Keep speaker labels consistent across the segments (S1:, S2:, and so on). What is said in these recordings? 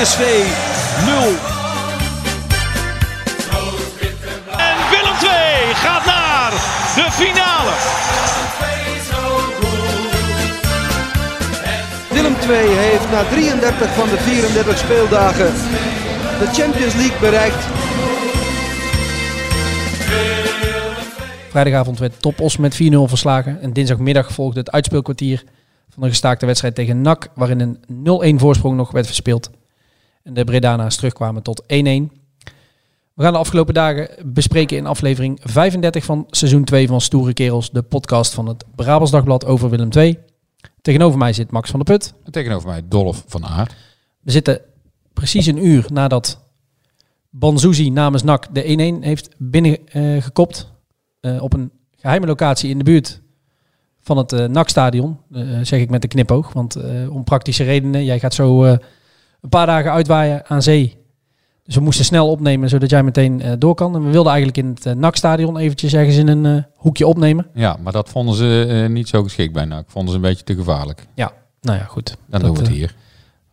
S1: PSV 0. En Willem 2 gaat naar de finale.
S2: Willem II heeft na 33 van de 34 speeldagen de Champions League bereikt.
S3: Vrijdagavond werd Top Os met 4-0 verslagen. En dinsdagmiddag volgde het uitspeelkwartier van een gestaakte wedstrijd tegen NAC, waarin een 0-1 voorsprong nog werd verspeeld. En de Bredana's terugkwamen tot 1-1. We gaan de afgelopen dagen bespreken in aflevering 35 van seizoen 2 van Stoere Kerels, de podcast van het Brabants Dagblad over Willem II. Tegenover mij zit Max van der Put.
S4: En tegenover mij Dolf van Aert.
S3: We zitten precies een uur nadat Banzuzi namens NAC de 1-1 heeft binnengekopt. eh, op een geheime locatie in de buurt van het eh NAC-stadion. Eh, zeg ik met de knipoog. Want om praktische redenen, jij gaat zo een paar dagen uitwaaien aan zee. Dus we moesten snel opnemen, zodat jij meteen eh, door kan. En we wilden eigenlijk in het eh, NAC-stadion eventjes ergens in een eh, hoekje opnemen.
S4: Ja, maar dat vonden ze niet zo geschikt bij NAC. Vonden ze een beetje te gevaarlijk.
S3: Ja, nou ja, goed.
S4: Dan
S3: Dat,
S4: doen we het hier.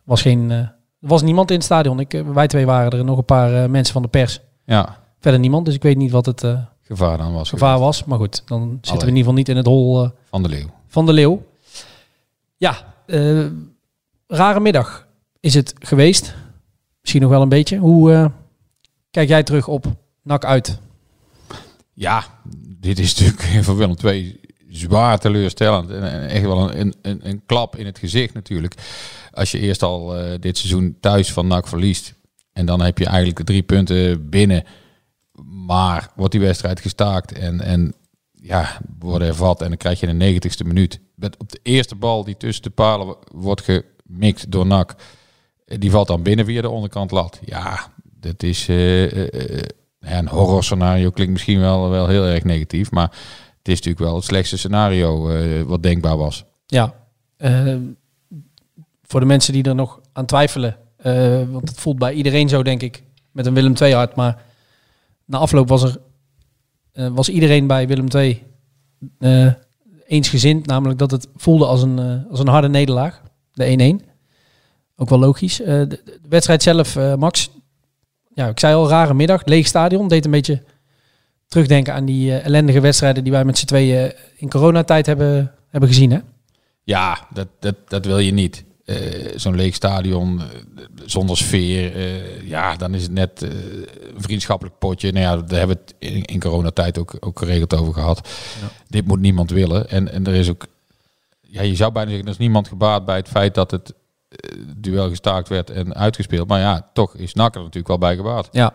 S3: was geen, er was niemand in het stadion. Ik, wij twee waren er, nog een paar mensen van de pers.
S4: Ja,
S3: Verder niemand, dus ik weet niet wat het
S4: gevaar dan was.
S3: gevaar was. Maar goed, dan zitten we in ieder geval niet in het hol
S4: Van de Leeuw.
S3: van de leeuw. Ja, rare middag is het geweest. Misschien nog wel een beetje. Hoe eh, kijk jij terug op NAC uit?
S4: Ja, dit is natuurlijk voor Willem II zwaar teleurstellend. En echt wel een, een, een klap in het gezicht natuurlijk. Als je eerst al eh, dit seizoen thuis van NAC verliest. En dan heb je eigenlijk drie punten binnen. Maar wordt die wedstrijd gestaakt en, en ja, worden hervat. En dan krijg je in de negentigste minuut. Met op de eerste bal die tussen de palen wo- wordt gemikt door NAC. Die valt dan binnen via de onderkant lat. Ja, dat is eh, eh, eh, een horror scenario. Klinkt misschien wel, wel heel erg negatief. Maar het is natuurlijk wel het slechtste scenario wat denkbaar was.
S3: Ja, voor de mensen die er nog aan twijfelen. want het voelt bij iedereen zo, denk ik, met een Willem II hart. Maar na afloop was er was iedereen bij Willem II eensgezind. Namelijk dat het voelde als een, als een harde nederlaag. De 1-1. Ook wel logisch. Eh, de, de wedstrijd zelf, eh, Max. Ja, ik zei al, rare middag. Leeg stadion. Deed een beetje terugdenken aan die eh, ellendige wedstrijden die wij met z'n tweeën in coronatijd hebben, hebben gezien. Hè?
S4: Ja, dat, dat, dat wil je niet. Zo'n leeg stadion, zonder sfeer. ja, dan is het net een vriendschappelijk potje. Nou ja, daar hebben we het in, in coronatijd ook, ook geregeld over gehad. Dit moet niemand willen. En, en er is ook... Ja, je zou bijna zeggen, er is niemand gebaat bij het feit dat het duel gestaakt werd en uitgespeeld. Maar ja, toch is NAC er natuurlijk wel bij gebaat.
S3: Ja.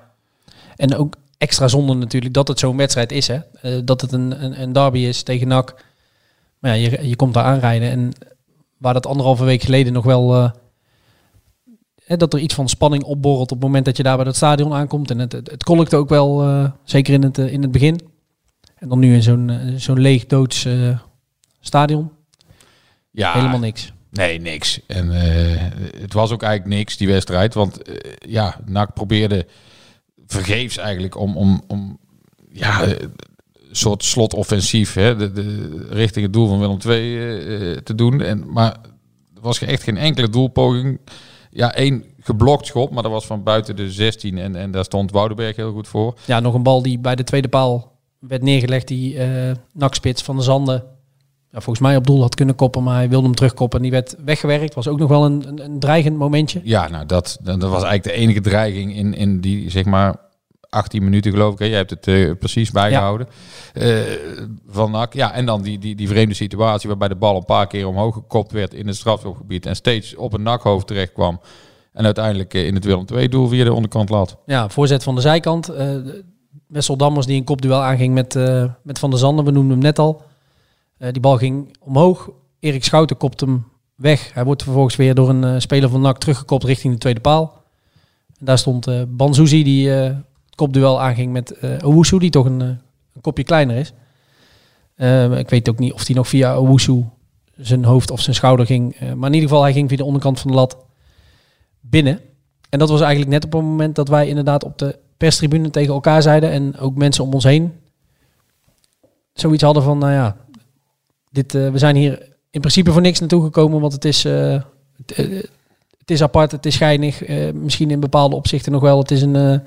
S3: En ook extra zonde natuurlijk dat het zo'n wedstrijd is. Hè? Eh, dat het een, een, een derby is tegen NAC. Maar ja, je, je komt daar aanrijden. En waar dat anderhalve week geleden nog wel... eh, hè, dat er iets van spanning opborrelt op het moment dat je daar bij dat stadion aankomt. En het, het, het kolkte ook wel, eh, zeker in het, eh, in het begin. En dan nu in zo'n eh, zo'n leeg doods eh, stadion.
S4: Ja,
S3: Helemaal niks.
S4: Nee, niks. En eh, het was ook eigenlijk niks, die wedstrijd. Want eh, ja, NAC probeerde vergeefs eigenlijk om, om, om ja, een soort slotoffensief hè, de, de, richting het doel van Willem II eh, eh, te doen. En, maar er was echt geen enkele doelpoging. Ja, één geblokt schot, maar dat was van buiten de 16 en, en daar stond Woudenberg heel goed voor.
S3: Ja, nog een bal die bij de tweede paal werd neergelegd. Die eh nakspits van de Zanden ja, volgens mij op doel had kunnen koppen. Maar hij wilde hem terugkoppen. En die werd weggewerkt. Was ook nog wel een, een, een dreigend momentje.
S4: Ja, nou dat, dat was eigenlijk de enige dreiging in, in die zeg maar 18 minuten geloof ik. Hè? Je hebt het eh, precies bijgehouden. Eh, van NAC. Ja, en dan die, die, die vreemde situatie waarbij de bal een paar keer omhoog gekopt werd in het strafschopgebied en steeds op een nakhoofd terecht kwam. En uiteindelijk eh, in het Willem II doel via de onderkant lat.
S3: Ja, voorzet van de zijkant. eh Wessel Dammers die een kopduel aanging met, met Van der Zanden. We noemden hem net al. Eh, die bal ging omhoog. Erik Schouten kopt hem weg. Hij wordt vervolgens weer door een eh, speler van NAC teruggekopt richting de tweede paal. En daar stond eh Banzuzi die het kopduel aanging met eh Owusu, die toch een, een kopje kleiner is. Ik weet ook niet of hij nog via Owusu zijn hoofd of zijn schouder ging. Maar in ieder geval, hij ging via de onderkant van de lat binnen. En dat was eigenlijk net op het moment dat wij inderdaad op de perstribune tegen elkaar zeiden. En ook mensen om ons heen zoiets hadden van, nou ja, dit, eh, we zijn hier in principe voor niks naartoe gekomen. Want het is, eh, het, eh, het is apart, het is eh, misschien in bepaalde opzichten nog wel. Het is een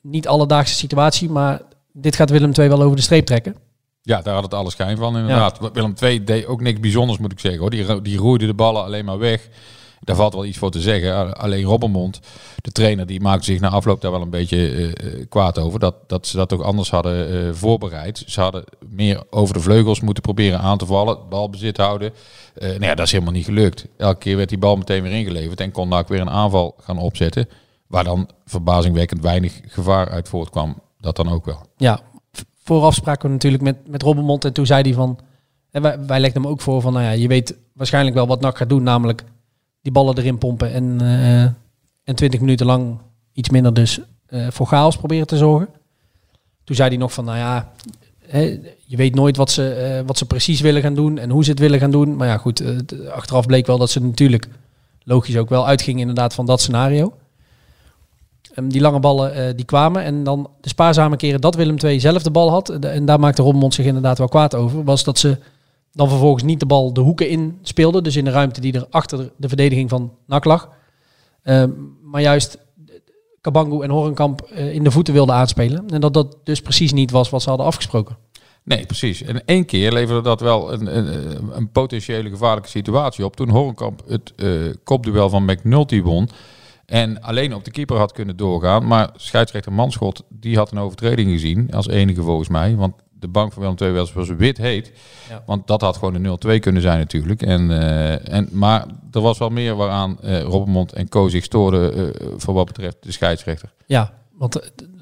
S3: niet alledaagse situatie. Maar dit gaat Willem II wel over de streep trekken.
S4: Ja, daar had het alle schijn van inderdaad. Willem II deed ook niks bijzonders moet ik zeggen. Hoor. Die, die roeide de ballen alleen maar weg. Daar valt wel iets voor te zeggen. Alleen Robbermond, de trainer, die maakte zich na afloop daar wel een beetje eh, eh, kwaad over. Dat, dat ze dat toch anders hadden eh, voorbereid. Ze hadden meer over de vleugels moeten proberen aan te vallen. Balbezit houden. Eh nou ja, dat is helemaal niet gelukt. Elke keer werd die bal meteen weer ingeleverd. En kon NAC weer een aanval gaan opzetten. Waar dan verbazingwekkend weinig gevaar uit voortkwam. Dat dan ook wel.
S3: Ja, vooraf spraken we natuurlijk met, met Robbenmond. En toen zei hij van... En wij, wij legden hem ook voor van... Nou ja, je weet waarschijnlijk wel wat NAC gaat doen. Namelijk die ballen erin pompen. En, eh en 20 minuten lang iets minder dus eh, voor chaos proberen te zorgen. Toen zei hij nog van... Nou ja, hè, je weet nooit wat ze, eh, wat ze precies willen gaan doen. En hoe ze het willen gaan doen. Maar ja, goed. achteraf bleek wel dat ze natuurlijk... Logisch ook wel uitgingen inderdaad van dat scenario. Ehm, die lange ballen die kwamen. En dan de spaarzame keren dat Willem II zelf de bal had. en daar maakte Robbenmond zich inderdaad wel kwaad over. Was dat ze dan vervolgens niet de bal de hoeken in speelden. Dus in de ruimte die er achter de- de verdediging van NAC lag. Ehm, maar juist Kabangu en Horenkamp eh, in de voeten wilden aanspelen. En dat dat dus precies niet was wat ze hadden afgesproken.
S4: Nee, precies. En één keer leverde dat wel een, een, een potentiële gevaarlijke situatie op. Toen Horenkamp het eh, kopduel van McNulty won. En alleen op de keeper had kunnen doorgaan. Maar scheidsrechter Manschot, die had een overtreding gezien. Als enige volgens mij. Want de bank van Willem II was, was wit heet.
S3: Ja.
S4: Want dat had gewoon een 0-2 kunnen zijn natuurlijk. En, eh, en, maar er was wel meer waaraan eh Robbenmond en Co zich stoorden eh, voor wat betreft de scheidsrechter.
S3: Ja, want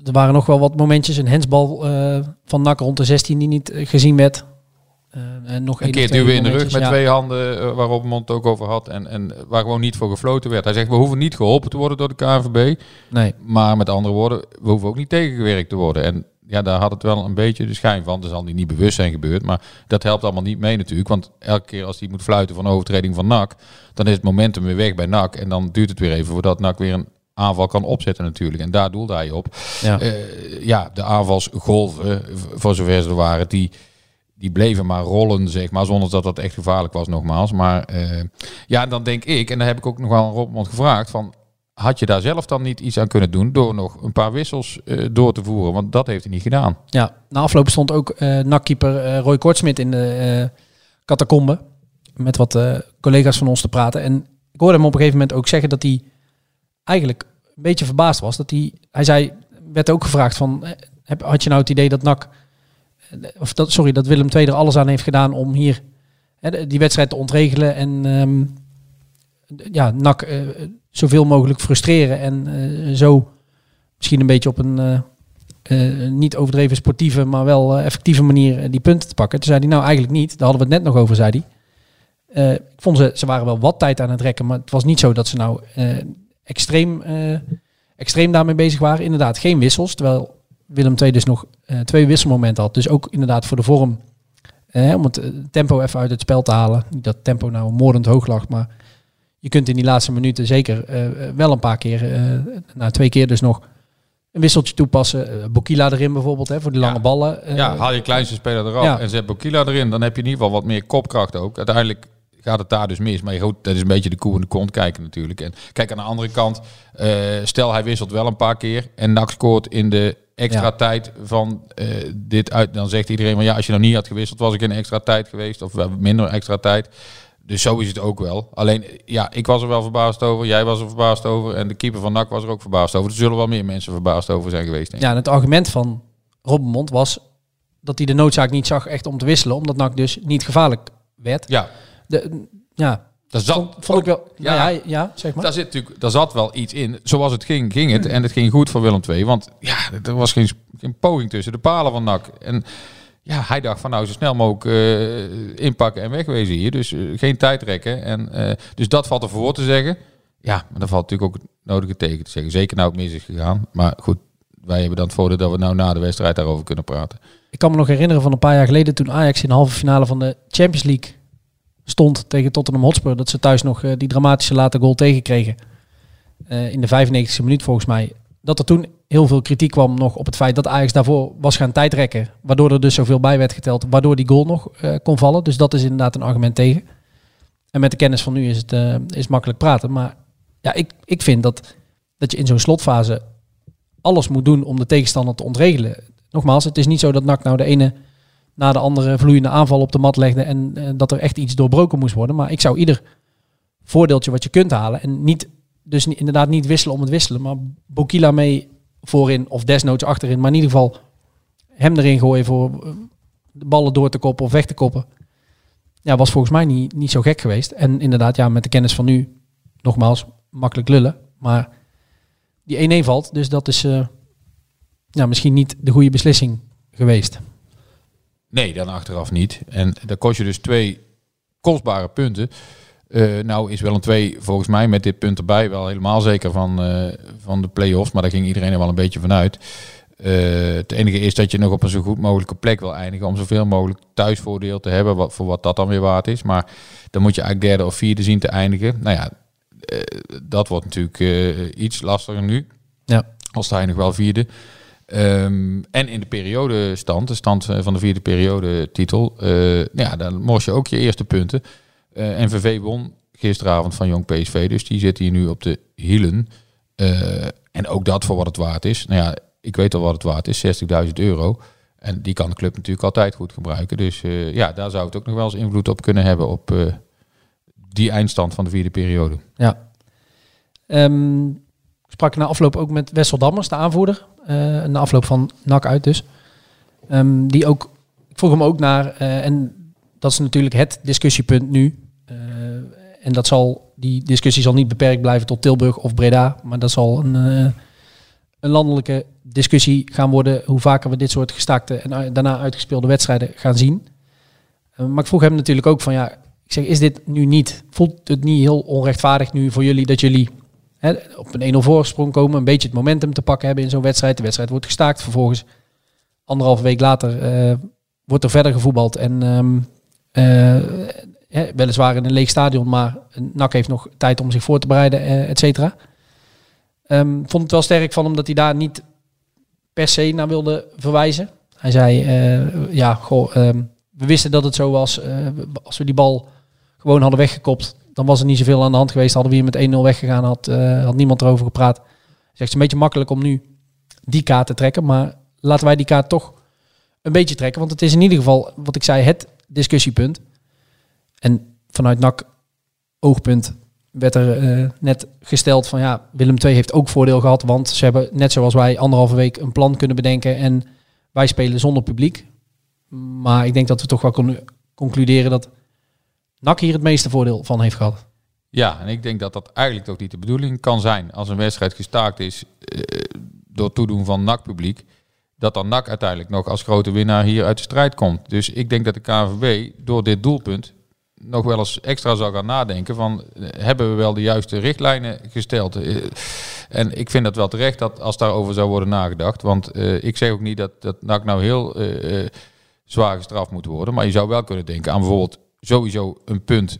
S3: er waren nog wel wat momentjes. Een hensbal van NAC rond de 16 die niet gezien werd. En nog
S4: Een keer duwen in de rug met
S3: ja.
S4: twee handen, waar Robbenmond het ook over had. En, en waar gewoon niet voor gefloten werd. Hij zegt, we hoeven niet geholpen te worden door de KNVB.
S3: Nee,
S4: Maar met andere woorden, we hoeven ook niet tegengewerkt te worden. En ja, daar had het wel een beetje de schijn van. Dat zal die niet bewust zijn gebeurd. Maar dat helpt allemaal niet mee natuurlijk. Want elke keer als hij moet fluiten van overtreding van NAC... dan is het momentum weer weg bij NAC. En dan duurt het weer even voordat NAC weer een aanval kan opzetten natuurlijk. En daar doelde hij op.
S3: ja.
S4: Eh, ja, de aanvalsgolven, voor zover ze er waren, die, die bleven maar rollen, zeg maar, zonder dat dat echt gevaarlijk was, nogmaals. Maar eh, ja, dan denk ik, en daar heb ik ook nog wel aan Robmond gevraagd, van had je daar zelf dan niet iets aan kunnen doen door nog een paar wissels eh, door te voeren? Want dat heeft hij niet gedaan.
S3: Ja, na afloop stond ook eh nakkeeper eh, Roy Kortsmit in de catacombe. Met wat collega's van ons te praten. En ik hoorde hem op een gegeven moment ook zeggen dat hij eigenlijk een beetje verbaasd was. Dat hij, hij zei, werd ook gevraagd van, heb, had je nou het idee dat NAC, of dat, sorry, dat Willem II er alles aan heeft gedaan om hier hè, die wedstrijd te ontregelen en ehm, ja, NAC eh, zoveel mogelijk frustreren en eh, zo misschien een beetje op een eh, niet overdreven sportieve, maar wel effectieve manier die punten te pakken. Toen zei hij nou eigenlijk niet. Daar hadden we het net nog over, zei hij. Ik vond ze, ze waren wel wat tijd aan het rekken, maar het was niet zo dat ze nou extreem, extreem daarmee bezig waren. Inderdaad, geen wissels, terwijl Willem II dus nog twee wisselmomenten had. Dus ook inderdaad voor de vorm, om het tempo even uit het spel te halen. Niet dat tempo nou moordend hoog lag, maar je kunt in die laatste minuten zeker eh, eh, wel een paar keer, eh nou twee keer dus nog, een wisseltje toepassen. Bokila erin bijvoorbeeld, hè, voor die
S4: Ja.
S3: lange ballen.
S4: Ja, haal je kleinste speler eraf
S3: ja.
S4: en zet Bokila erin, dan heb je in ieder geval wat meer kopkracht ook. Uiteindelijk gaat het daar dus mis. Maar goed, dat is een beetje de koe in de kont kijken natuurlijk. En kijk aan de andere kant, stel hij wisselt wel een paar keer en NAC scoort in de extra
S3: Ja.
S4: tijd van dit uit. Dan zegt iedereen, maar ja, als je nou niet had gewisseld, was ik in extra tijd geweest. Of minder extra tijd. Dus zo is het ook wel. Alleen, ja, ik was er wel verbaasd over. Jij was er verbaasd over. En de keeper van NAC was er ook verbaasd over. Er zullen wel meer mensen verbaasd over zijn geweest. Denk ik.
S3: Ja, en het argument van Robbenmond was dat hij de noodzaak niet zag echt om te wisselen, omdat NAC dus niet gevaarlijk werd.
S4: ja
S3: De, ja,
S4: dat zat,
S3: vond, vond ik wel.
S4: Ja.
S3: Ja, ja, ja, zeg maar.
S4: Daar, zit natuurlijk, daar zat wel iets in. Zoals het ging, ging het. En het ging goed voor Willem II. Want ja, er was geen, geen poging tussen de palen van NAC. En ja, hij dacht van nou zo snel mogelijk eh, inpakken en wegwezen hier. Dus eh, geen tijd rekken. En, eh, dus dat valt er voor te zeggen. Ja, maar dan valt natuurlijk ook het nodige tegen te zeggen. Zeker nou het mis is gegaan. Maar goed, wij hebben dan het voordeel dat we nou na de wedstrijd daarover kunnen praten.
S3: Ik kan me nog herinneren van een paar jaar geleden toen Ajax in de halve finale van de Champions League stond tegen Tottenham Hotspur. Dat ze thuis nog die dramatische late goal tegenkregen. In de 95e minuut volgens mij. Dat er toen heel veel kritiek kwam nog op het feit dat Ajax daarvoor was gaan tijdrekken. Waardoor er dus zoveel bij werd geteld. Waardoor die goal nog eh, kon vallen. Dus dat is inderdaad een argument tegen. En met de kennis van nu is het eh, is makkelijk praten. Maar ja, ik, ik vind dat, dat je in zo'n slotfase alles moet doen om de tegenstander te ontregelen. Nogmaals, het is niet zo dat NAC nou de ene na de andere vloeiende aanval op de mat legde en eh, dat er echt iets doorbroken moest worden. Maar ik zou ieder voordeeltje wat je kunt halen en niet, dus inderdaad niet wisselen om het wisselen, maar Bokila mee voorin of desnoods achterin, maar in ieder geval hem erin gooien voor eh, de ballen door te koppen of weg te koppen. Ja, was volgens mij niet, niet zo gek geweest. En inderdaad, ja, met de kennis van nu, nogmaals, makkelijk lullen. Maar die 1-1 valt, dus dat is eh, ja, misschien niet de goede beslissing geweest.
S4: Nee, dan achteraf niet. En dan kost je dus twee kostbare punten. Eh, nou is wel een twee volgens mij met dit punt erbij wel helemaal zeker van, eh, van de play-offs. Maar daar ging iedereen er wel een beetje vanuit. Eh het enige is dat je nog op een zo goed mogelijke plek wil eindigen. Om zoveel mogelijk thuisvoordeel te hebben. Wat, voor wat dat dan weer waard is. Maar dan moet je eigenlijk derde of vierde zien te eindigen. Nou ja, dat wordt natuurlijk iets lastiger nu.
S3: Ja.
S4: Al sta je nog wel vierde. Ehm, en in de periodestand, de stand van de vierde periode titel, ja, dan mors je ook je eerste punten. Eh NVV won gisteravond van Jong PSV, dus die zit hier nu op de hielen. Eh, en ook dat voor wat het waard is. Nou ja, ik weet al wat het waard is, 60.000 euro. En die kan de club natuurlijk altijd goed gebruiken. Dus eh, ja, daar zou het ook nog wel eens invloed op kunnen hebben op die eindstand van de vierde periode.
S3: Ja. Ehm, ik sprak na afloop ook met Wessel Dammers, de aanvoerder. na afloop van NAC uit dus. Ehm, die ook, ik vroeg hem ook naar, en dat is natuurlijk het discussiepunt nu. Eh, en dat zal, die discussie zal niet beperkt blijven tot Tilburg of Breda. Maar dat zal een, eh, een landelijke discussie gaan worden. Hoe vaker we dit soort gestaakte en daarna uitgespeelde wedstrijden gaan zien. Eh, maar ik vroeg hem natuurlijk ook van ja, ik zeg, is dit nu niet, voelt het niet heel onrechtvaardig nu voor jullie dat jullie hè, op een 1-0 voorsprong komen, een beetje het momentum te pakken hebben in zo'n wedstrijd. De wedstrijd wordt gestaakt, vervolgens anderhalve week later wordt er verder gevoetbald en ehm, eh, weliswaar in een leeg stadion, maar NAC heeft nog tijd om zich voor te bereiden, eh, et cetera. Ehm, vond het wel sterk van hem dat hij daar niet per se naar wilde verwijzen. Hij zei, eh, ja, ehm, we wisten dat het zo was. Als we die bal gewoon hadden weggekopt, dan was er niet zoveel aan de hand geweest. Hadden we hier met 1-0 weggegaan, had, had niemand erover gepraat. Zegt, het is een beetje makkelijk om nu die kaart te trekken. Maar laten wij die kaart toch een beetje trekken. Want het is in ieder geval, wat ik zei, het discussiepunt. En vanuit NAC oogpunt werd er eh, net gesteld van ja, Willem II heeft ook voordeel gehad. Want ze hebben net zoals wij anderhalve week een plan kunnen bedenken. En wij spelen zonder publiek. Maar ik denk dat we toch wel kunnen concluderen dat NAC hier het meeste voordeel van heeft gehad.
S4: Ja, en ik denk dat dat eigenlijk toch niet de bedoeling kan zijn. Als een wedstrijd gestaakt is eh, door toedoen van NAC-publiek, dat dan NAC uiteindelijk nog als grote winnaar hier uit de strijd komt. Dus ik denk dat de KNVB door dit doelpunt nog wel eens extra zou gaan nadenken van, eh, hebben we wel de juiste richtlijnen gesteld? Eh, en ik vind dat wel terecht dat als daarover zou worden nagedacht. Want eh, ik zeg ook niet dat, dat NAC nou heel eh, zwaar gestraft moet worden. Maar je zou wel kunnen denken aan bijvoorbeeld sowieso een punt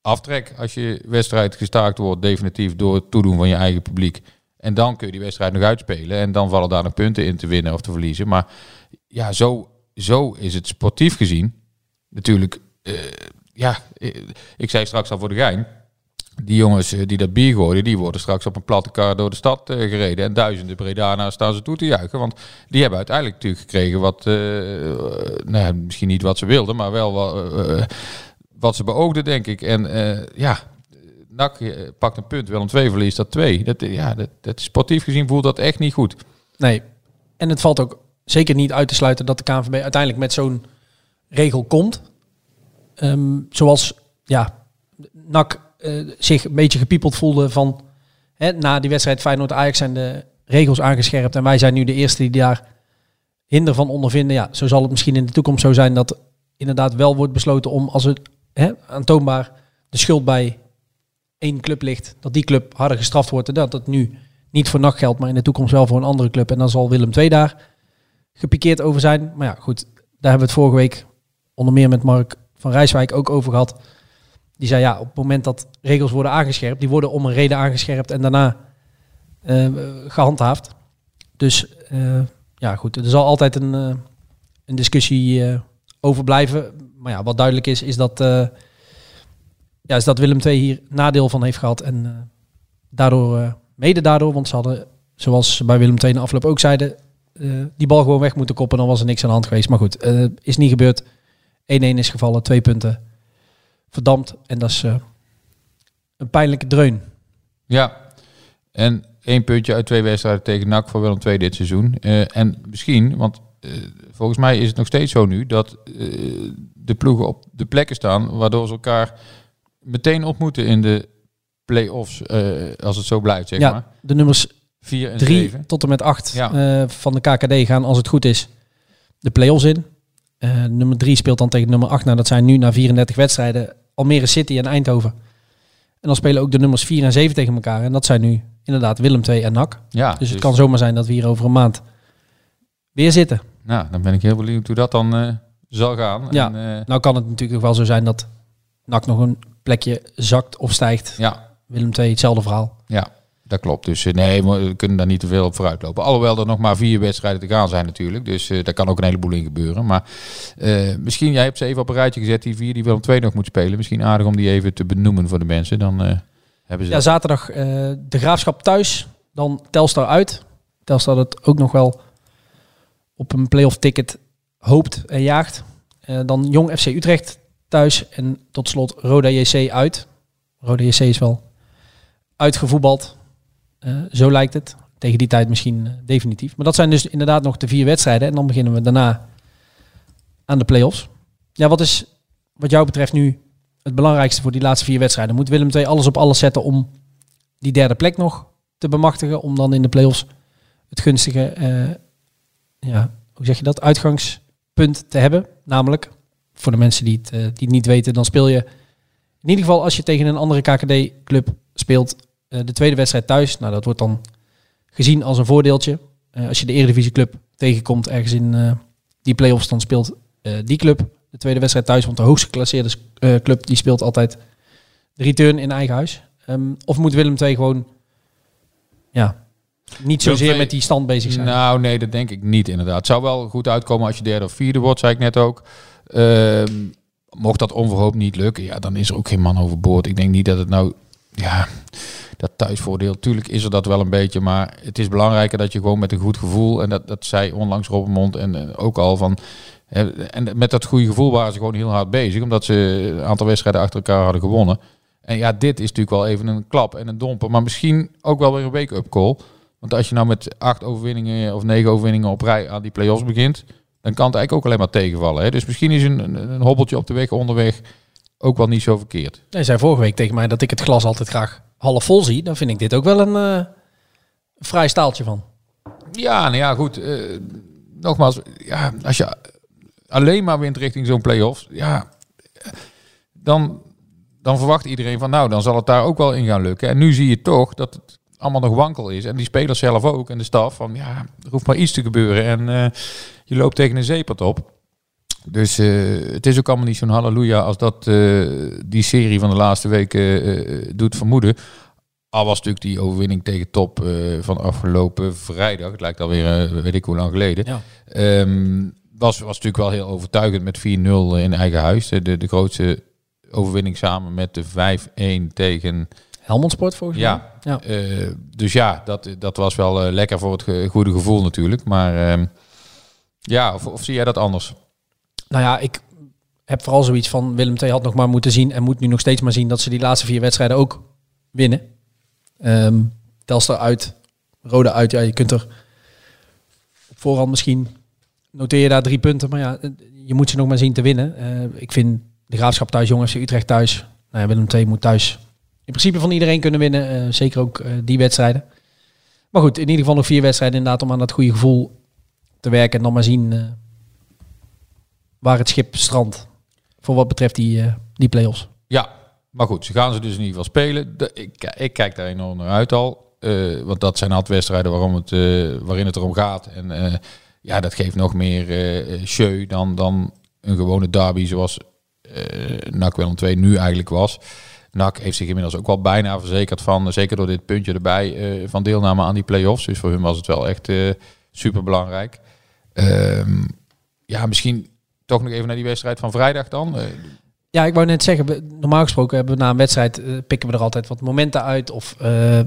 S4: aftrek als je wedstrijd gestaakt wordt definitief door het toedoen van je eigen publiek. En dan kun je die wedstrijd nog uitspelen en dan vallen daar nog punten in te winnen of te verliezen. Maar ja, zo, zo is het sportief gezien natuurlijk. eh, ja, eh, ik zei straks al voor de gein. Die jongens eh, die dat bier gooien, die worden straks op een platte kar door de stad gereden. En duizenden Bredana's staan ze toe te juichen. Want die hebben uiteindelijk natuurlijk gekregen wat, nou ja, misschien niet wat ze wilden, maar wel wat, wat ze beoogden, denk ik. En ja, NAC eh, pakt een punt, wel een twee verliest dat twee. Dat, eh, ja, dat, dat, sportief gezien voelt dat echt niet goed.
S3: Nee. En het valt ook zeker niet uit te sluiten dat de KNVB uiteindelijk met zo'n regel komt. Ehm, zoals ja, NAC eh, zich een beetje gepiepeld voelde van... Hè, na die wedstrijd Feyenoord-Ajax zijn de regels aangescherpt. En wij zijn nu de eerste die daar hinder van ondervinden. Ja, zo zal het misschien in de toekomst zo zijn dat inderdaad wel wordt besloten om als het hè, aantoonbaar de schuld bij één club ligt, dat die club harder gestraft wordt en dat het nu niet voor NAC geldt, maar in de toekomst wel voor een andere club. En dan zal Willem II daar gepikeerd over zijn. Maar ja, goed, daar hebben we het vorige week onder meer met Mark van Rijswijk ook over gehad. Die zei ja, op het moment dat regels worden aangescherpt, die worden om een reden aangescherpt en daarna eh, gehandhaafd. Dus eh, ja, goed, er zal altijd een, eh, een discussie over blijven. Maar ja, wat duidelijk is, is dat, ja, is dat Willem II hier nadeel van heeft gehad. En eh, daardoor, eh, mede daardoor, want ze hadden, zoals ze bij Willem II in de afloop ook zeiden, eh, die bal gewoon weg moeten koppen. Dan was er niks aan de hand geweest. Maar goed, is niet gebeurd. 1-1 is gevallen, twee punten verdampt. En dat is een pijnlijke dreun.
S4: Ja, en één puntje uit twee wedstrijden tegen NAC voor Willem II dit seizoen. En misschien, want volgens mij is het nog steeds zo nu, dat de ploegen op de plekken staan waardoor ze elkaar meteen ontmoeten in de play-offs, eh, als het zo blijft, zeg
S3: ja,
S4: maar.
S3: de nummers
S4: Vier en
S3: 3
S4: zeven.
S3: tot en met 8
S4: Ja.
S3: van de KKD gaan, als het goed is, de play-offs in. Eh, nummer 3 speelt dan tegen nummer 8. Nou, dat zijn nu na 34 wedstrijden Almere City en Eindhoven. En dan spelen ook de nummers 4 en 7 tegen elkaar. En dat zijn nu inderdaad Willem II en NAC.
S4: Ja,
S3: Dus het kan zomaar zijn dat we hier over een maand weer zitten.
S4: Nou, dan ben ik heel benieuwd hoe dat dan eh, zal gaan.
S3: Ja.
S4: En, eh,
S3: Nou kan het natuurlijk wel zo zijn dat NAC nog een plekje zakt of stijgt.
S4: ja,
S3: Willem II hetzelfde verhaal.
S4: Ja, dat klopt. Dus eh, nee, we kunnen daar niet te veel op vooruit lopen. Alhoewel er nog maar vier wedstrijden te gaan zijn natuurlijk. Dus eh, daar kan ook een heleboel in gebeuren. Maar eh, misschien, jij hebt ze even op een rijtje gezet, die vier die Willem twee nog moet spelen. Misschien aardig om die even te benoemen voor de mensen. Dan hebben ze
S3: Ja, zaterdag de Graafschap thuis, dan Telstar uit. Telstar dat ook nog wel op een playoff ticket hoopt en jaagt. Dan Jong FC Utrecht thuis en tot slot Roda JC uit. Roda JC is wel uitgevoetbald, Eh, zo lijkt het. Tegen die tijd misschien eh, definitief. Maar dat zijn dus inderdaad nog de vier wedstrijden. En dan beginnen we daarna aan de play-offs. Ja, wat is wat jou betreft nu het belangrijkste voor die laatste vier wedstrijden? Moet Willem II alles op alles zetten om die derde plek nog te bemachtigen? Om dan in de play-offs het gunstige, eh, ja, hoe zeg je dat, uitgangspunt te hebben. Namelijk, voor de mensen die het, eh, die het niet weten, dan speel je in ieder geval als je tegen een andere KKD-club speelt, eh, de tweede wedstrijd thuis. Nou, dat wordt dan gezien als een voordeeltje. Eh, als je de Eredivisieclub tegenkomt ergens in die play-offs, dan speelt die club de tweede wedstrijd thuis. Want de hoogst geclasseerde club die speelt altijd de return in eigen huis. Ehm, of moet Willem II gewoon ja, niet zozeer met die stand bezig zijn?
S4: Nou, nee, dat denk ik niet inderdaad. Het zou wel goed uitkomen als je derde of vierde wordt, zei ik net ook. Ehm, mocht dat onverhoopt niet lukken, ja, dan is er ook geen man overboord. Ik denk niet dat het nou, ja, dat thuisvoordeel, tuurlijk is er dat wel een beetje, maar het is belangrijker dat je gewoon met een goed gevoel, en dat, dat zei onlangs Robbenmond en eh, ook al van, en met dat goede gevoel waren ze gewoon heel hard bezig, omdat ze een aantal wedstrijden achter elkaar hadden gewonnen. En ja, dit is natuurlijk wel even een klap en een domper, maar misschien ook wel weer een wake-up call. Want als je nou met acht overwinningen of negen overwinningen op rij aan die play-offs begint, dan kan het eigenlijk ook alleen maar tegenvallen. Hè? Dus misschien is een, een, een hobbeltje op de weg onderweg ook wel niet zo verkeerd.
S3: Hij zei vorige week tegen mij dat ik het glas altijd graag half vol zie. Dan vind ik dit ook wel een eh vrij staaltje van.
S4: Ja, nou ja, goed. eh, nogmaals, ja, als je alleen maar wint richting zo'n play-offs, ja, dan, dan verwacht iedereen van, nou, dan zal het daar ook wel in gaan lukken. En nu zie je toch dat het allemaal nog wankel is. En die spelers zelf ook en de staf van, ja, er hoeft maar iets te gebeuren. En eh, je loopt tegen een zeepert op. Dus eh, het is ook allemaal niet zo'n halleluja als dat eh, die serie van de laatste weken doet vermoeden. Al was natuurlijk die overwinning tegen top van afgelopen vrijdag. Het lijkt alweer, weet ik hoe lang geleden.
S3: Ja.
S4: Ehm, was, was natuurlijk wel heel overtuigend met 4-0 in eigen huis. De, de grootste overwinning samen met de 5-1 tegen...
S3: Helmond Sport volgens mij.
S4: Ja,
S3: Ja.
S4: eh, dus ja, dat, dat was wel eh, lekker voor het ge- goede gevoel natuurlijk. Maar ehm, ja, of, of zie jij dat anders?
S3: Nou ja, ik heb vooral zoiets van Willem II had nog maar moeten zien en moet nu nog steeds maar zien dat ze die laatste vier wedstrijden ook winnen. Ehm Telstar uit, Rode uit. Ja, je kunt er op voorhand misschien noteer je daar drie punten, maar ja, je moet ze nog maar zien te winnen. Eh, ik vind de Graafschap thuis, jongens, Utrecht thuis. Nou ja, Willem II moet thuis in principe van iedereen kunnen winnen, eh, zeker ook eh, die wedstrijden. Maar goed, in ieder geval nog vier wedstrijden inderdaad om aan dat goede gevoel te werken en dan maar zien eh, waar het schip strandt. Voor wat betreft die, die play-offs.
S4: Ja, maar goed, ze gaan ze dus in ieder geval spelen. Ik, ik kijk daar enorm naar uit al. Want dat zijn altijd wedstrijden waarom het, waarin het erom gaat. En ja, dat geeft nog meer eh show dan, dan een gewone derby zoals eh NAC Willem 2 nu eigenlijk was. NAC heeft zich inmiddels ook wel bijna verzekerd van, zeker door dit puntje erbij, eh, van deelname aan die play-offs. Dus voor hun was het wel echt super belangrijk. ja, misschien toch nog even naar die wedstrijd van vrijdag dan. Eh,
S3: Ja, ik wou net zeggen, normaal gesproken hebben we na een wedstrijd, eh, pikken we er altijd wat momenten uit of eh,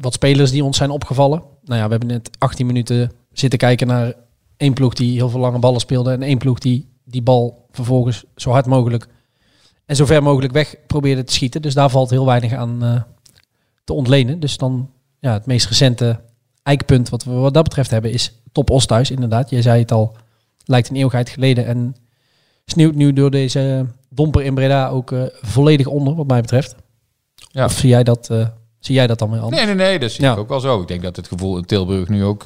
S3: wat spelers die ons zijn opgevallen. Nou ja, we hebben net 18 minuten zitten kijken naar één ploeg die heel veel lange ballen speelde en één ploeg die die bal vervolgens zo hard mogelijk en zo ver mogelijk weg probeerde te schieten. Dus daar valt heel weinig aan eh, te ontlenen. Dus dan ja, het meest recente eikpunt wat we wat dat betreft hebben is Top Os thuis, inderdaad. Jij zei het al, lijkt een eeuwigheid geleden en sneeuwt nu door deze domper in Breda ook eh, volledig onder, wat mij betreft.
S4: Ja.
S3: Of zie jij dat, eh, zie jij dat dan weer anders?
S4: Nee, nee, nee, dat zie
S3: Ja.
S4: ik ook wel zo. Ik denk dat het gevoel in Tilburg nu ook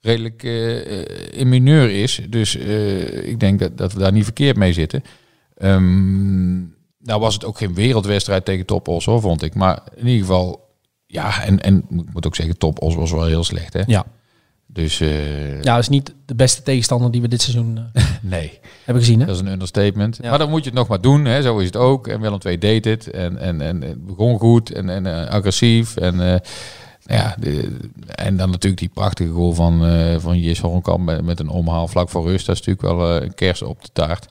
S4: redelijk in mineur is. Dus ik denk dat, dat we daar niet verkeerd mee zitten. Ehm, nou was het ook geen wereldwedstrijd tegen Top Os, hoor, vond ik. Maar in ieder geval, ja, en, en moet moet ook zeggen, Top Os was wel heel slecht, hè?
S3: Ja.
S4: Dus eh,
S3: Ja, dat is niet de beste tegenstander die we dit seizoen eh,
S4: nee,
S3: hebben gezien. Hè?
S4: dat is een understatement.
S3: Ja.
S4: Maar dan moet je het nog maar doen, hè? zo is het ook. En Willem II deed het en, en, en het begon goed en, en eh, agressief. En, nou ja, de- en dan natuurlijk die prachtige goal van, eh van Jis Hornkamp met, met een omhaal vlak voor rust. Dat is natuurlijk wel een kers op de taart.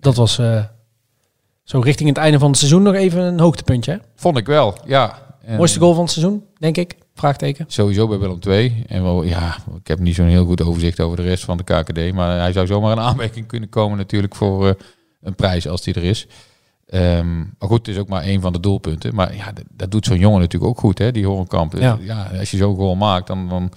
S3: Dat was eh, zo richting het einde van het seizoen nog even een hoogtepuntje. Hè?
S4: Vond ik wel, ja. En
S3: Mooiste goal van het seizoen, denk ik. Vraagteken.
S4: Sowieso bij Willem II. En wel, ja, ik heb niet zo'n heel goed overzicht over de rest van de KKD. Maar hij zou zomaar een aanmerking kunnen komen natuurlijk voor eh, een prijs als die er is. Ehm, maar goed, het is ook maar één van de doelpunten. Maar ja, dat, dat doet zo'n jongen natuurlijk ook goed, hè, die Horenkamp.
S3: Ja.
S4: ja. als je zo'n goal maakt, dan, dan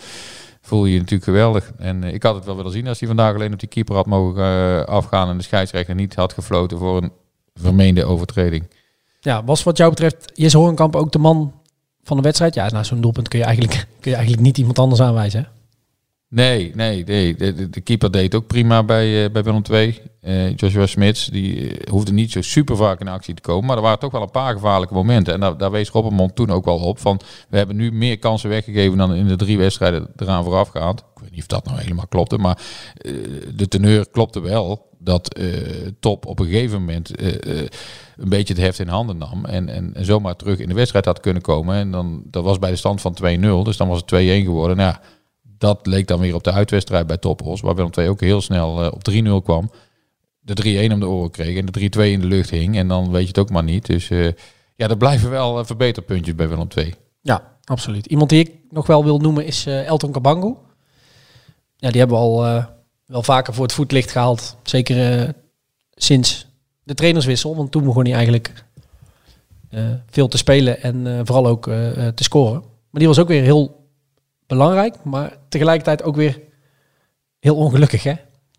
S4: voel je je natuurlijk geweldig. En eh, ik had het wel willen zien als hij vandaag alleen op die keeper had mogen eh, afgaan... en de scheidsrechter niet had gefloten voor een vermeende overtreding.
S3: Ja, was wat jou betreft Jesse Horenkamp ook de man van de wedstrijd? Ja, na zo'n doelpunt kun je eigenlijk, kun je eigenlijk niet iemand anders aanwijzen. Hè?
S4: Nee, nee, nee. De, de, keeper deed ook prima bij, eh, bij Willem II. Eh, Joshua Smits, die eh, hoefde niet zo super vaak in actie te komen. Maar er waren toch wel een paar gevaarlijke momenten. En daar, daar wees Robbermond toen ook wel op. Van, we hebben nu meer kansen weggegeven dan in de drie wedstrijden eraan voorafgaand. Ik weet niet of dat nou helemaal klopte. Maar de teneur klopte wel. Dat Top op een gegeven moment een beetje het heft in handen nam. En, en, en zomaar terug in de wedstrijd had kunnen komen. En dan, dat was bij de stand van 2-0. Dus dan was het 2-1 geworden. Nou ja, dat leek dan weer op de uitwedstrijd bij Topos, waar Willem II ook heel snel eh, op 3-0 kwam. De 3-1 om de oren kreeg en de 3-2 in de lucht hing. En dan weet je het ook maar niet. Dus eh, ja, er blijven wel eh, verbeterpuntjes bij Willem II.
S3: Ja, absoluut. Iemand die ik nog wel wil noemen is Elton Kabangu. Ja, die hebben we al wel vaker voor het voetlicht gehaald. Zeker sinds de trainerswissel. Want toen begon hij eigenlijk veel te spelen en vooral ook te scoren. Maar die was ook weer heel belangrijk, maar tegelijkertijd ook weer heel ongelukkig, hè?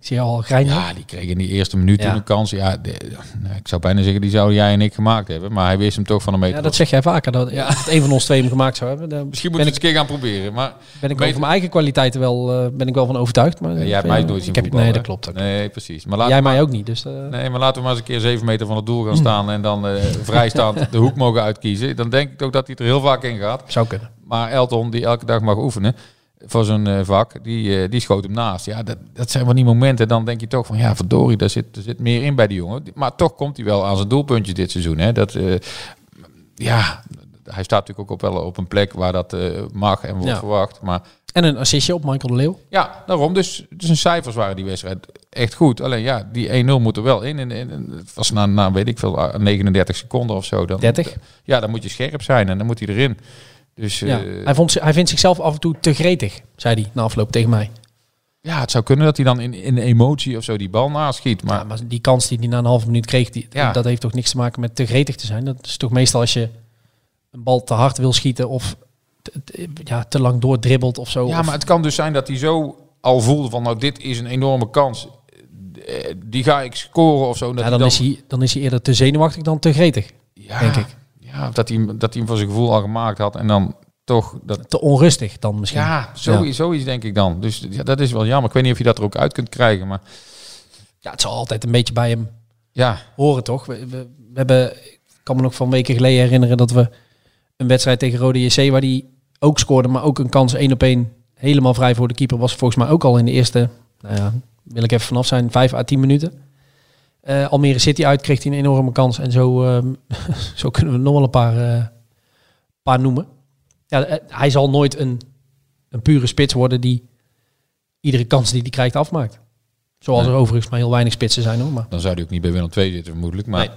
S3: Zie je al grijnen.
S4: Ja, die kreeg in die eerste minuut
S3: Ja.
S4: een kans. Ja, de- nou, ik zou bijna zeggen, die zou jij en ik gemaakt hebben. Maar hij wist hem toch van een meter.
S3: Ja, dat zeg jij vaker. Dat,
S4: Ja.
S3: dat een van ons twee hem gemaakt zou hebben.
S4: Misschien we
S3: ik,
S4: het eens een keer gaan proberen. Maar
S3: ben ik over mijn eigen kwaliteiten wel, eh, ben ik wel van overtuigd. Maar,
S4: jij hebt mij nooit zien
S3: ik heb, Nee, dat klopt ook.
S4: Nee, precies. Maar
S3: Jij
S4: we
S3: mij
S4: maar-
S3: ook niet. Dus, eh,
S4: Nee, maar laten we maar eens een keer zeven meter van het doel gaan staan en dan eh, vrijstaand de hoek mogen uitkiezen. Dan denk ik ook dat hij er heel vaak in gaat.
S3: Zou kunnen.
S4: Maar Elton, die elke dag mag oefenen voor zijn eh, vak, die, eh, die schoot hem naast. Ja, dat, dat zijn van die momenten, dan denk je toch van, ja, verdorie, daar zit, er zit meer in bij die jongen. Maar toch komt hij wel aan zijn doelpuntjes dit seizoen. Hè. Dat, eh, ja, hij staat natuurlijk ook op, wel op een plek waar dat mag en wordt
S3: Ja.
S4: verwacht. Maar
S3: En een assistje op Michael de Leeuw.
S4: ja, daarom. Dus, dus zijn cijfers waren die wedstrijd echt goed. Alleen ja, die 1-0 moet er wel in. En, en, en het was na, na, weet ik veel, 39 seconden of zo. Dan,
S3: 30.
S4: Ja, dan moet je scherp zijn en dan moet hij erin. Dus
S3: Ja.
S4: eh,
S3: Hij, vond, hij vindt zichzelf af en toe te gretig, zei hij na afloop tegen mij.
S4: ja, het zou kunnen dat hij dan in, in emotie of zo die bal naschiet. Maar
S3: Ja, maar die kans die hij na een halve minuut kreeg, die,
S4: Ja.
S3: dat heeft toch niks te maken met te gretig te zijn. Dat is toch meestal als je een bal te hard wil schieten of te, te- ja, te lang doordribbelt of zo.
S4: Ja,
S3: Of-
S4: maar het kan dus zijn dat hij zo al voelde van, nou, dit is een enorme kans. Eh, Die ga ik scoren of zo. Dat
S3: ja,
S4: hij
S3: dan,
S4: dan,
S3: is hij, dan is hij eerder te zenuwachtig dan te gretig.
S4: ja,
S3: denk ik.
S4: Ja, dat hij, dat hij hem van zijn gevoel al gemaakt had. En dan, toch dat
S3: Te onrustig dan misschien.
S4: ja, zoiets, zoiets denk ik dan. Dus ja, dat is wel jammer. Ik weet niet of je dat er ook uit kunt krijgen, maar
S3: Ja, het zal altijd een beetje bij hem
S4: ja,
S3: horen, toch? We, we, we hebben, ik kan me nog van weken geleden herinneren dat we een wedstrijd tegen Rode JC, waar die ook scoorde, maar ook een kans één op één helemaal vrij voor de keeper, was volgens mij ook al in de eerste, nou ja, wil ik even vanaf zijn, vijf à tien minuten. Eh, Almere City uit kreeg hij een enorme kans en zo, ehm, zo kunnen we nog wel een paar, eh, paar noemen. Ja, eh, hij zal nooit een, een pure spits worden die iedere kans die hij krijgt afmaakt. Zoals
S4: Nee.
S3: er overigens maar heel weinig spitsen zijn hoor. Maar
S4: dan zou hij ook niet bij Willem II zitten vermoedelijk. Maar
S3: Nee.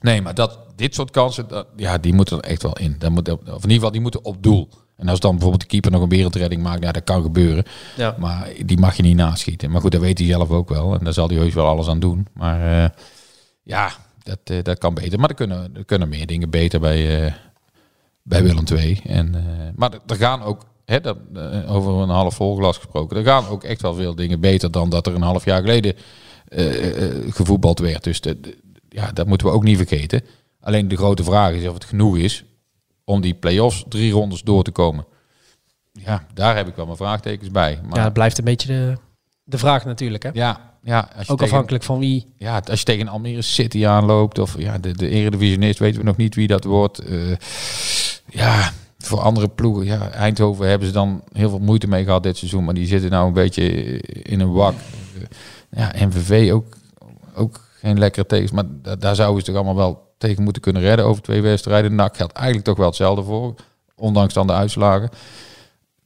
S4: nee, maar dat, dit soort kansen, dat, ja, die moeten er echt wel in. Dat moet, of in ieder geval, die moeten op doel. En als dan bijvoorbeeld de keeper nog een wereldredding maakt, ja, dat kan gebeuren.
S3: ja.
S4: Maar die mag je niet naschieten. Maar goed, dat weet hij zelf ook wel. En daar zal hij heus wel alles aan doen. Maar eh, ja, dat, eh, dat kan beter. Maar er kunnen, er kunnen meer dingen beter bij, eh, bij Willem II. En, maar er- gaan ook, hè, dat, over een half vol glas gesproken, er gaan ook echt wel veel dingen beter dan dat er een half jaar geleden gevoetbald werd. Dus de, de- ja, dat moeten we ook niet vergeten. Alleen de grote vraag is of het genoeg is om die play-offs drie rondes door te komen. Ja, daar heb ik wel mijn vraagtekens bij. Maar
S3: ja, het blijft een beetje de, de vraag natuurlijk. Hè?
S4: ja, ja, als je
S3: Ook
S4: tegen,
S3: afhankelijk van wie.
S4: ja, als je tegen Almere City aanloopt of ja, de, de eredivisionist weten we nog niet wie dat wordt. Eh, ja, voor andere ploegen, ja, Eindhoven hebben ze dan heel veel moeite mee gehad dit seizoen, maar die zitten nou een beetje in een wak. Eh, ja, MVV ook, ook geen lekkere tegen, maar da- daar zouden ze toch allemaal wel tegen moeten kunnen redden over twee wedstrijden. NAC geldt eigenlijk toch wel hetzelfde voor, ondanks dan de uitslagen.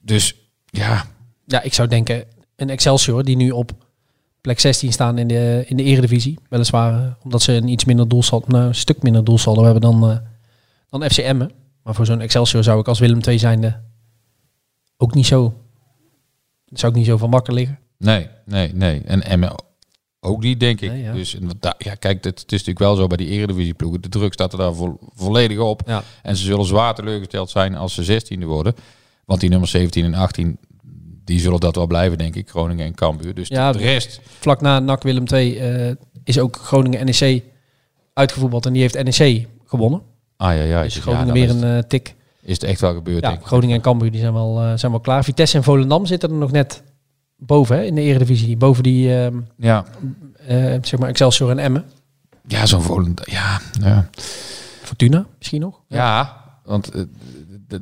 S4: Dus ja,
S3: Ja, ik zou denken een Excelsior die nu op plek 16 staan in de, in de eredivisie. Weliswaar eh, omdat ze een iets minder doelsaldo, nou, een stuk minder doelsaldo hebben dan, eh dan FC Emmen. Maar voor zo'n Excelsior zou ik als Willem II zijnde ook niet zo, zou ik niet zo van wakker liggen.
S4: Nee, nee, nee. En Emmen ook niet, denk ik.
S3: Nee, ja.
S4: Dus ja, kijk, het, is natuurlijk wel zo bij die eredivisieploegen. De druk staat er daar vo- volledig op.
S3: Ja.
S4: En ze zullen zwaar teleurgesteld zijn als ze 16e worden. Want die nummer 17 en 18, die zullen dat wel blijven, denk ik. Groningen en Cambuur. Dus
S3: Ja,
S4: de rest...
S3: Vlak na NAC Willem II eh, is ook Groningen NEC uitgevoetbald en die heeft NEC gewonnen.
S4: Ah ja, ja.
S3: Dus
S4: ja,
S3: Groningen
S4: dan
S3: weer
S4: is,
S3: een eh, tik.
S4: is het echt wel gebeurd,
S3: Ja,
S4: denk ik.
S3: Groningen en Cambuur die zijn wel, eh, zijn wel klaar. Vitesse en Volendam zitten er nog net boven hè, in de eredivisie. Boven die ehm,
S4: Ja,
S3: eh, zeg maar Excelsior en Emmen.
S4: ja zo'n Volendam. Ja, ja.
S3: Fortuna misschien nog.
S4: Ja, want eh,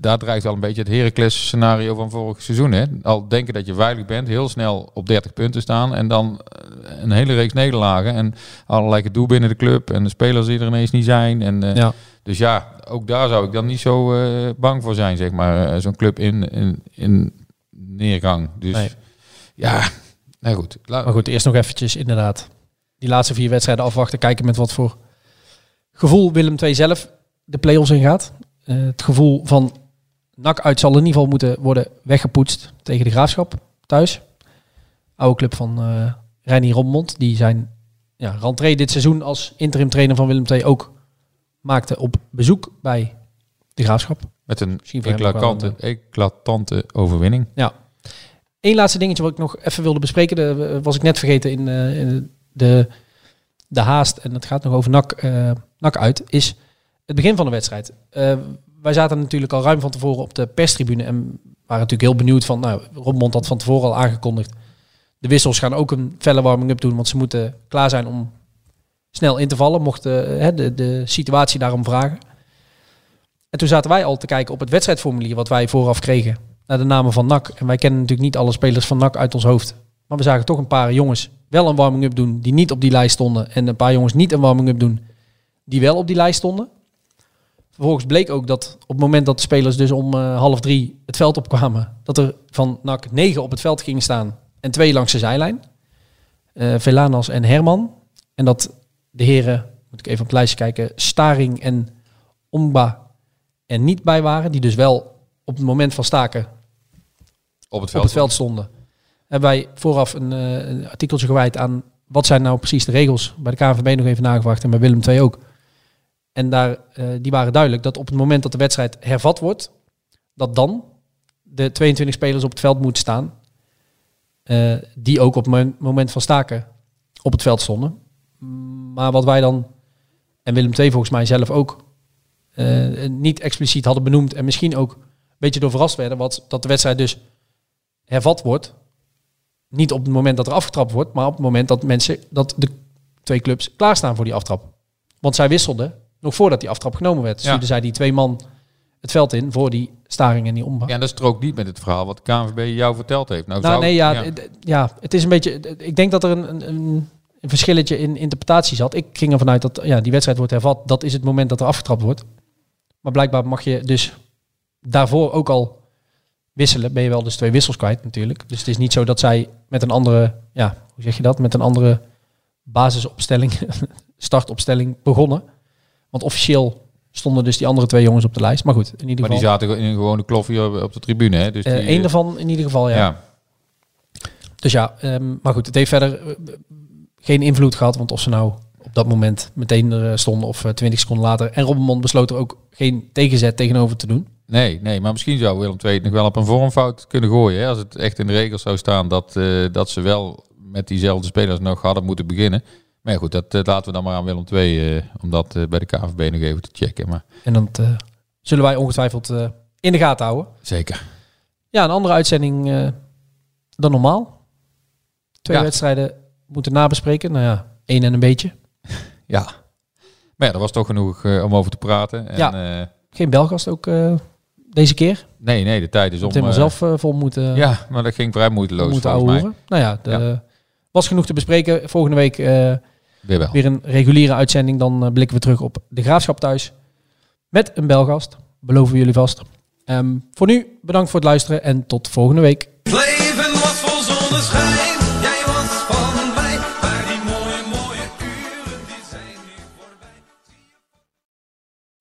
S4: daar dreigt wel een beetje het Heracles scenario van vorig seizoen. Hè? Al denken dat je veilig bent, heel snel op 30 punten staan en dan eh, een hele reeks nederlagen en allerlei gedoe binnen de club en de spelers die er ineens niet zijn. En,
S3: Ja.
S4: Dus ja, ook daar zou ik dan niet zo bang voor zijn, zeg maar. Zo'n club in, in, in neergang. Dus
S3: Nee.
S4: Ja, nou goed. La-
S3: Maar goed, eerst nog eventjes inderdaad die laatste vier wedstrijden afwachten. Kijken met wat voor gevoel Willem II zelf de play-offs ingaat. Eh het gevoel van NAC uit zal in ieder geval moeten worden weggepoetst tegen de Graafschap thuis. Oude club van eh Reinier Rommond. Die zijn ja, rentree dit seizoen als interim trainer van Willem II ook maakte op bezoek bij de Graafschap.
S4: Met een
S3: Misschien voor hem ook wel
S4: eclatante, eclatante overwinning.
S3: Ja. Eén laatste dingetje wat ik nog even wilde bespreken. Dat was ik net vergeten in, eh, in de, de haast. En dat gaat nog over NAC, eh, NAC uit. Is het begin van de wedstrijd. Eh, wij zaten natuurlijk al ruim van tevoren op de perstribune. En waren natuurlijk heel benieuwd van... Nou, Robmond had van tevoren al aangekondigd. De wissels gaan ook een felle warming-up doen. Want ze moeten klaar zijn om snel in te vallen. Mocht eh, hè, de, de situatie daarom vragen. En toen zaten wij al te kijken op het wedstrijdformulier wat wij vooraf kregen naar de namen van NAC. En wij kennen natuurlijk niet alle spelers van NAC uit ons hoofd. Maar we zagen toch een paar jongens wel een warming-up doen die niet op die lijst stonden. En een paar jongens niet een warming-up doen die wel op die lijst stonden. Vervolgens bleek ook dat op het moment dat de spelers dus om eh, half drie het veld opkwamen, dat er van NAC negen op het veld gingen staan en twee langs de zijlijn. Eh Velanas en Herman. En dat de heren, moet ik even op het lijstje kijken, Staring en Omba er niet bij waren. Die dus wel op het moment van staken
S4: Op het veld.
S3: stonden. Hebben wij vooraf een, eh, een artikeltje gewijd aan wat zijn nou precies de regels. Bij de KNVB nog even nagevraagd en bij Willem II ook. En daar, eh, die waren duidelijk dat op het moment dat de wedstrijd hervat wordt, dat dan de 22 spelers op het veld moeten staan. eh, die ook op het mo- moment van staken op het veld stonden. Maar wat wij dan, en Willem II volgens mij zelf ook, niet expliciet hadden benoemd en misschien ook beetje door verrast werden. Wat, dat de wedstrijd dus hervat wordt. Niet op het moment dat er afgetrapt wordt, maar op het moment dat mensen, dat de twee clubs klaarstaan voor die aftrap. Want zij wisselden nog voordat die aftrap genomen werd.
S4: Ja.
S3: Stuurden zij die twee man het veld in voor die staring en die ombouw.
S4: Ja, en dat strookt niet met het verhaal wat KNVB jou verteld heeft. Nou,
S3: Nou,
S4: zou-
S3: nee, ja, ja, het is een beetje. Ik denk dat er een, een, een, een verschilletje in interpretatie zat. Ik ging ervan uit dat ja, die wedstrijd wordt hervat. Dat is het moment dat er afgetrapt wordt. Maar blijkbaar mag je dus daarvoor ook al wisselen. Ben je wel dus twee wissels kwijt natuurlijk. Dus het is niet zo dat zij met een andere, ja, hoe zeg je dat? Met een andere basisopstelling, startopstelling begonnen. Want officieel stonden dus die andere twee jongens op de lijst. Maar goed, in ieder
S4: Maar die
S3: geval.
S4: zaten in een gewone kloffie op de tribune. Hè? Dus die,
S3: eh Eén daarvan in ieder geval,
S4: ja.
S3: ja. Dus ja, ehm, maar goed, het heeft verder eh, geen invloed gehad. Want of ze nou op dat moment meteen er eh, stonden of twintig seconden later. En Robbenmond besloot er ook geen tegenzet tegenover te doen.
S4: Nee, nee, maar misschien zou Willem II nog wel op een vormfout kunnen gooien. Hè? Als het echt in de regels zou staan dat, eh, dat ze wel met diezelfde spelers nog hadden moeten beginnen. Maar ja, goed, dat eh, laten we dan maar aan Willem II eh, om dat bij de KVB nog even te checken. Maar
S3: En eh, zullen wij ongetwijfeld in de gaten houden.
S4: zeker.
S3: Ja, een andere uitzending dan normaal. Twee
S4: Ja.
S3: wedstrijden moeten nabespreken. Nou ja, één en een beetje.
S4: Ja. Maar ja, er was toch genoeg om over te praten. En,
S3: Ja. Geen Belgast ook deze keer.
S4: nee, nee, de tijd is om.
S3: Het helemaal
S4: eh,
S3: zelf eh, vol moeten,
S4: Ja, maar dat ging vrij moeiteloos
S3: moeten
S4: volgens mij.
S3: Nou ja, de,
S4: Ja.
S3: was genoeg te bespreken. Volgende week eh,
S4: Weer wel.
S3: weer een reguliere uitzending. Dan eh, blikken we terug op de Graafschap thuis. Met een Belgast. Beloven we jullie vast. Ehm, voor nu, bedankt voor het luisteren en tot volgende week.
S5: Het leven was vol zonneschijn,